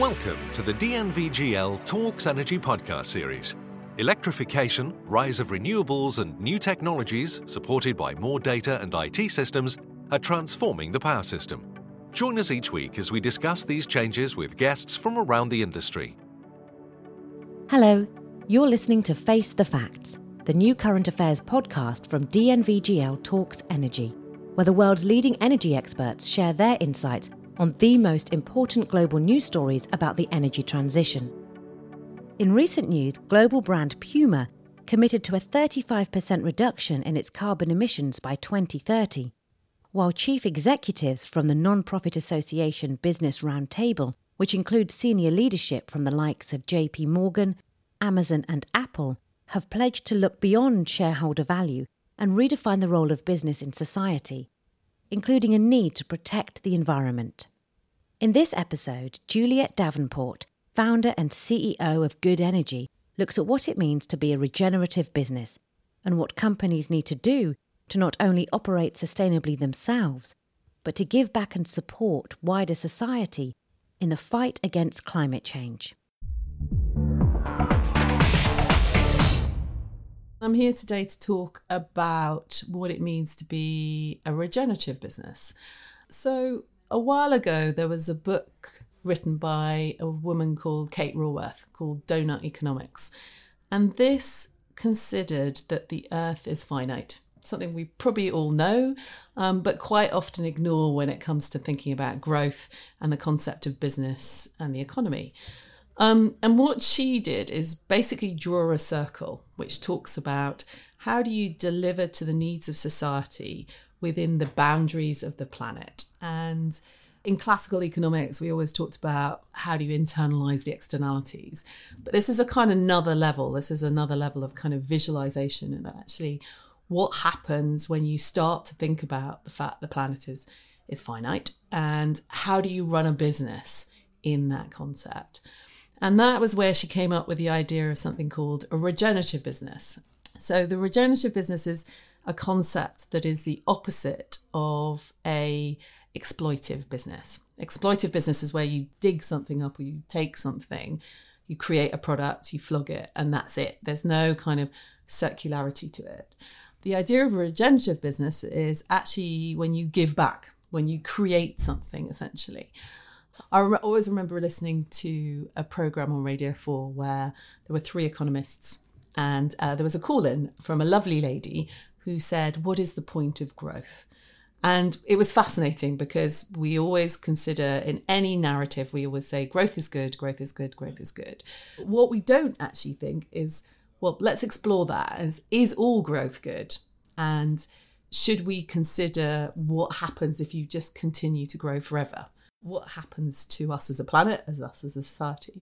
Welcome to the DNVGL Talks Energy podcast series. Electrification, rise of renewables, and new technologies, supported by more data and IT systems, are transforming the power system. Join us each week as we discuss these changes with guests from around the industry. Hello, you're listening to Face the Facts, the new current affairs podcast from DNVGL Talks Energy, where the world's leading energy experts share their insights on the most important global news stories about the energy transition. In recent news, global brand Puma committed to a 35% reduction in its carbon emissions by 2030, while chief executives from the non-profit association Business Roundtable, which includes senior leadership from the likes of JP Morgan, Amazon, and Apple, have pledged to look beyond shareholder value and redefine the role of business in society including a need to protect the environment. In this episode, Juliet Davenport, founder and CEO of Good Energy, looks at what it means to be a regenerative business and what companies need to do to not only operate sustainably themselves, but to give back and support wider society in the fight against climate change. I'm here today to talk about what it means to be a regenerative business. So, a while ago, there was a book written by a woman called Kate Raworth called Doughnut Economics. And this considered that the earth is finite, something we probably all know, um, but quite often ignore when it comes to thinking about growth and the concept of business and the economy. Um, and what she did is basically draw a circle which talks about how do you deliver to the needs of society within the boundaries of the planet. And in classical economics, we always talked about how do you internalize the externalities. But this is a kind of another level. This is another level of kind of visualization and actually what happens when you start to think about the fact the planet is is finite and how do you run a business in that concept. And that was where she came up with the idea of something called a regenerative business. So, the regenerative business is a concept that is the opposite of a exploitive business. Exploitive business is where you dig something up or you take something, you create a product, you flog it, and that's it. There's no kind of circularity to it. The idea of a regenerative business is actually when you give back, when you create something essentially. I rem- always remember listening to a program on Radio 4 where there were three economists, and uh, there was a call in from a lovely lady who said, What is the point of growth? And it was fascinating because we always consider in any narrative, we always say growth is good, growth is good, growth is good. What we don't actually think is, well, let's explore that as is all growth good? And should we consider what happens if you just continue to grow forever? what happens to us as a planet, as us as a society.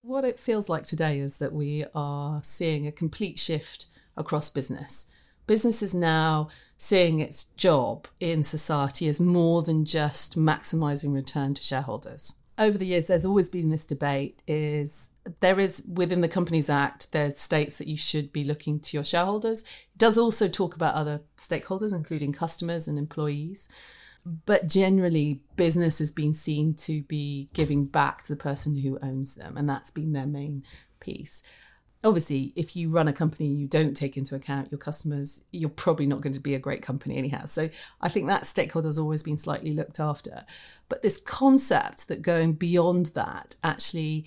What it feels like today is that we are seeing a complete shift across business. Business is now seeing its job in society as more than just maximizing return to shareholders. Over the years, there's always been this debate is there is within the Companies Act, there states that you should be looking to your shareholders. It does also talk about other stakeholders, including customers and employees but generally business has been seen to be giving back to the person who owns them and that's been their main piece obviously if you run a company and you don't take into account your customers you're probably not going to be a great company anyhow. So i think that stakeholder has always been slightly looked after. But this concept that going beyond that actually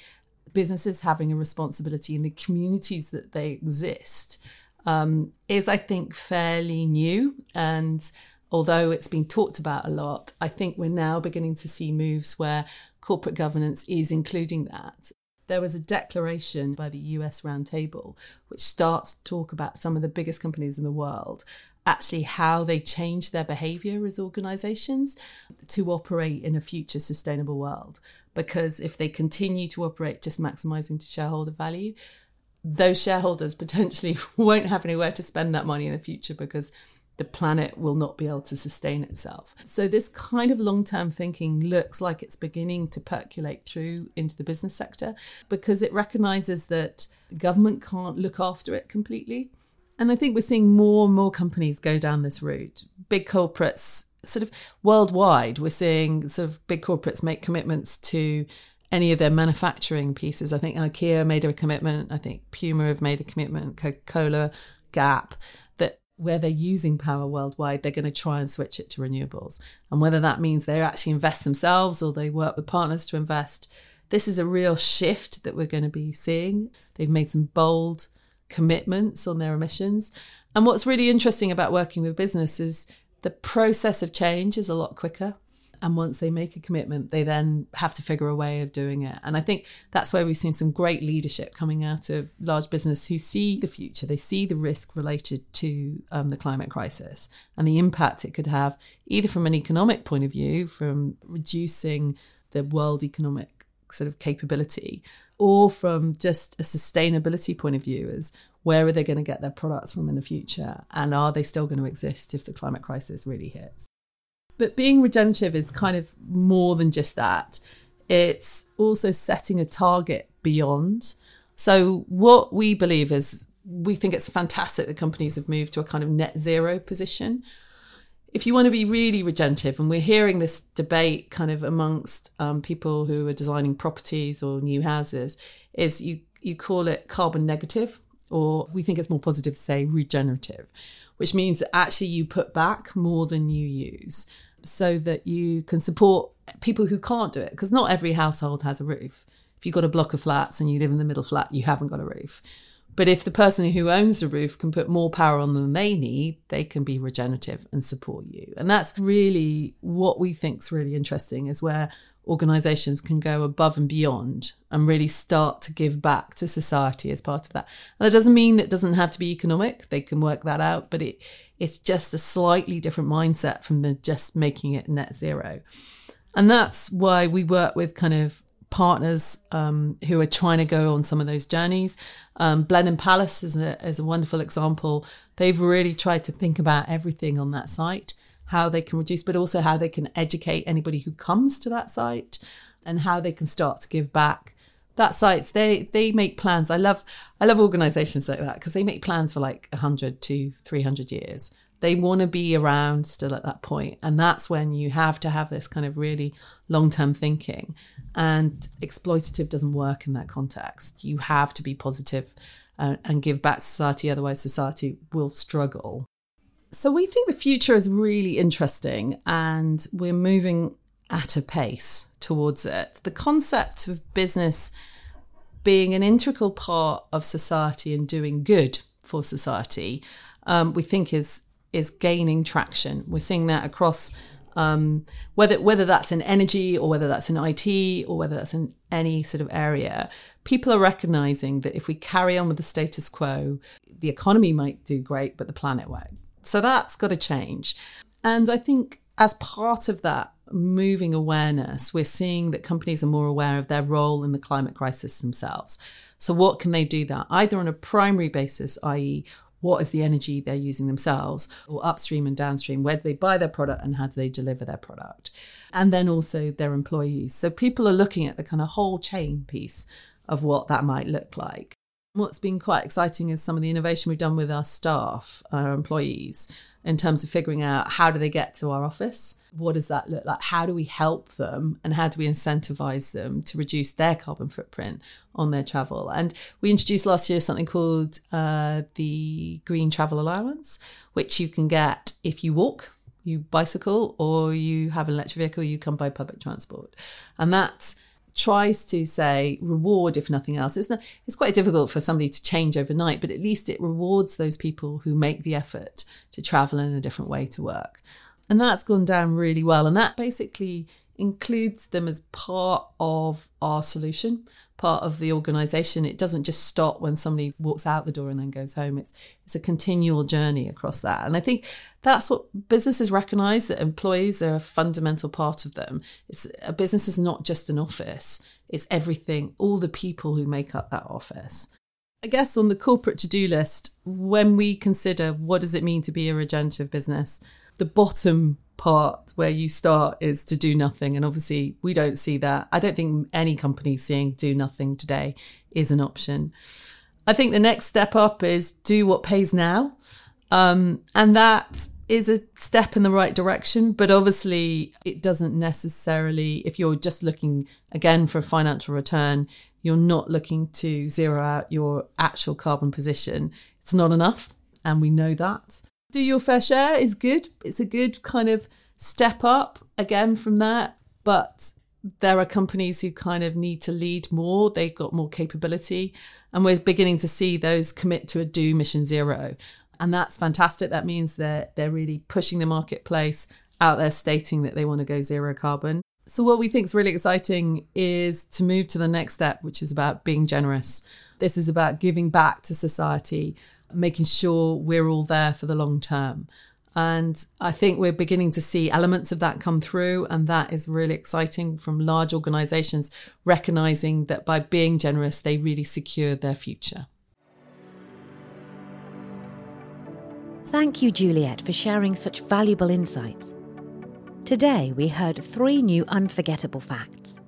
businesses having a responsibility in the communities that they exist um, is i think fairly new. And although it's been talked about a lot, I think we're now beginning to see moves where corporate governance is including that. There was a declaration by the US Roundtable which starts to talk about some of the biggest companies in the world, actually how they change their behavior as organizations to operate in a future sustainable world. Because if they continue to operate just maximizing to shareholder value, those shareholders potentially won't have anywhere to spend that money in the future because the planet will not be able to sustain itself. So, this kind of long term thinking looks like it's beginning to percolate through into the business sector because it recognizes that government can't look after it completely. And I think we're seeing more and more companies go down this route. Big corporates, sort of worldwide, we're seeing sort of big corporates make commitments to any of their manufacturing pieces. I think IKEA made a commitment. I think Puma have made a commitment. Coca Cola, Gap, where they're using power worldwide, they're going to try and switch it to renewables. And whether that means they actually invest themselves or they work with partners to invest, this is a real shift that we're going to be seeing. They've made some bold commitments on their emissions. And what's really interesting about working with business is the process of change is a lot quicker. And once they make a commitment, they then have to figure a way of doing it. And I think that's where we've seen some great leadership coming out of large business who see the future. They see the risk related to um, the climate crisis and the impact it could have, either from an economic point of view, from reducing the world economic sort of capability, or from just a sustainability point of view is where are they going to get their products from in the future and are they still going to exist if the climate crisis really hits but being regenerative is kind of more than just that. It's also setting a target beyond. So what we believe is we think it's fantastic that companies have moved to a kind of net zero position. If you want to be really regenerative, and we're hearing this debate kind of amongst um, people who are designing properties or new houses, is you you call it carbon negative, or we think it's more positive to say regenerative, which means that actually you put back more than you use, so that you can support people who can't do it. Because not every household has a roof. If you've got a block of flats and you live in the middle flat, you haven't got a roof. But if the person who owns the roof can put more power on than they need, they can be regenerative and support you. And that's really what we think is really interesting is where organizations can go above and beyond and really start to give back to society as part of that. And that doesn't mean that it doesn't have to be economic. They can work that out, but it it's just a slightly different mindset from the just making it net zero. And that's why we work with kind of partners um, who are trying to go on some of those journeys. Um, Blenheim Palace is a, is a wonderful example. They've really tried to think about everything on that site, how they can reduce, but also how they can educate anybody who comes to that site and how they can start to give back. That sites they they make plans. I love I love organisations like that because they make plans for like hundred to three hundred years they want to be around still at that point and that's when you have to have this kind of really long-term thinking and exploitative doesn't work in that context you have to be positive uh, and give back to society otherwise society will struggle so we think the future is really interesting and we're moving at a pace towards it the concept of business being an integral part of society and doing good for society um, we think is is gaining traction. We're seeing that across um, whether whether that's in energy or whether that's in IT or whether that's in any sort of area. People are recognizing that if we carry on with the status quo, the economy might do great, but the planet won't. So that's got to change. And I think as part of that moving awareness, we're seeing that companies are more aware of their role in the climate crisis themselves. So, what can they do that either on a primary basis, i.e., what is the energy they're using themselves, or upstream and downstream, where do they buy their product and how do they deliver their product? And then also their employees. So people are looking at the kind of whole chain piece of what that might look like. What's been quite exciting is some of the innovation we've done with our staff, our employees, in terms of figuring out how do they get to our office? What does that look like? How do we help them and how do we incentivize them to reduce their carbon footprint on their travel? And we introduced last year something called uh, the Green Travel Allowance, which you can get if you walk, you bicycle, or you have an electric vehicle, you come by public transport. And that's tries to say reward if nothing else. It's not, it's quite difficult for somebody to change overnight, but at least it rewards those people who make the effort to travel in a different way to work. And that's gone down really well. And that basically includes them as part of our solution, part of the organization. It doesn't just stop when somebody walks out the door and then goes home. It's it's a continual journey across that. And I think that's what businesses recognize that employees are a fundamental part of them. It's a business is not just an office. It's everything, all the people who make up that office. I guess on the corporate to-do list, when we consider what does it mean to be a regenerative business, the bottom part where you start is to do nothing. And obviously, we don't see that. I don't think any company seeing do nothing today is an option. I think the next step up is do what pays now. Um, and that is a step in the right direction, but obviously it doesn't necessarily, if you're just looking again for a financial return, you're not looking to zero out your actual carbon position. It's not enough. And we know that. Do your fair share is good. It's a good kind of step up again from that. But there are companies who kind of need to lead more. They've got more capability. And we're beginning to see those commit to a do mission zero. And that's fantastic. That means they're they're really pushing the marketplace out there stating that they want to go zero carbon. So what we think is really exciting is to move to the next step, which is about being generous. This is about giving back to society, making sure we're all there for the long term. And I think we're beginning to see elements of that come through. And that is really exciting from large organizations recognizing that by being generous, they really secure their future. Thank you, Juliet, for sharing such valuable insights. Today, we heard three new unforgettable facts.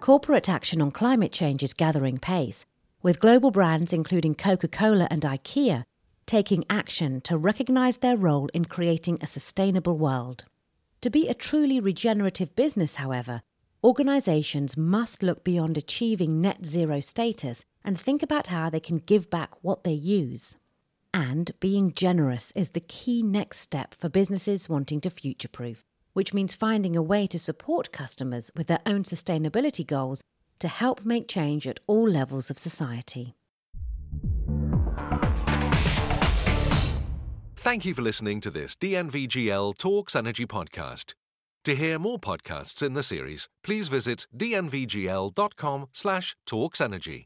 Corporate action on climate change is gathering pace, with global brands including Coca Cola and IKEA taking action to recognise their role in creating a sustainable world. To be a truly regenerative business, however, organisations must look beyond achieving net zero status and think about how they can give back what they use. And being generous is the key next step for businesses wanting to future proof, which means finding a way to support customers with their own sustainability goals to help make change at all levels of society. Thank you for listening to this DNVGL Talks Energy podcast. To hear more podcasts in the series, please visit dnvgl.com slash talksenergy.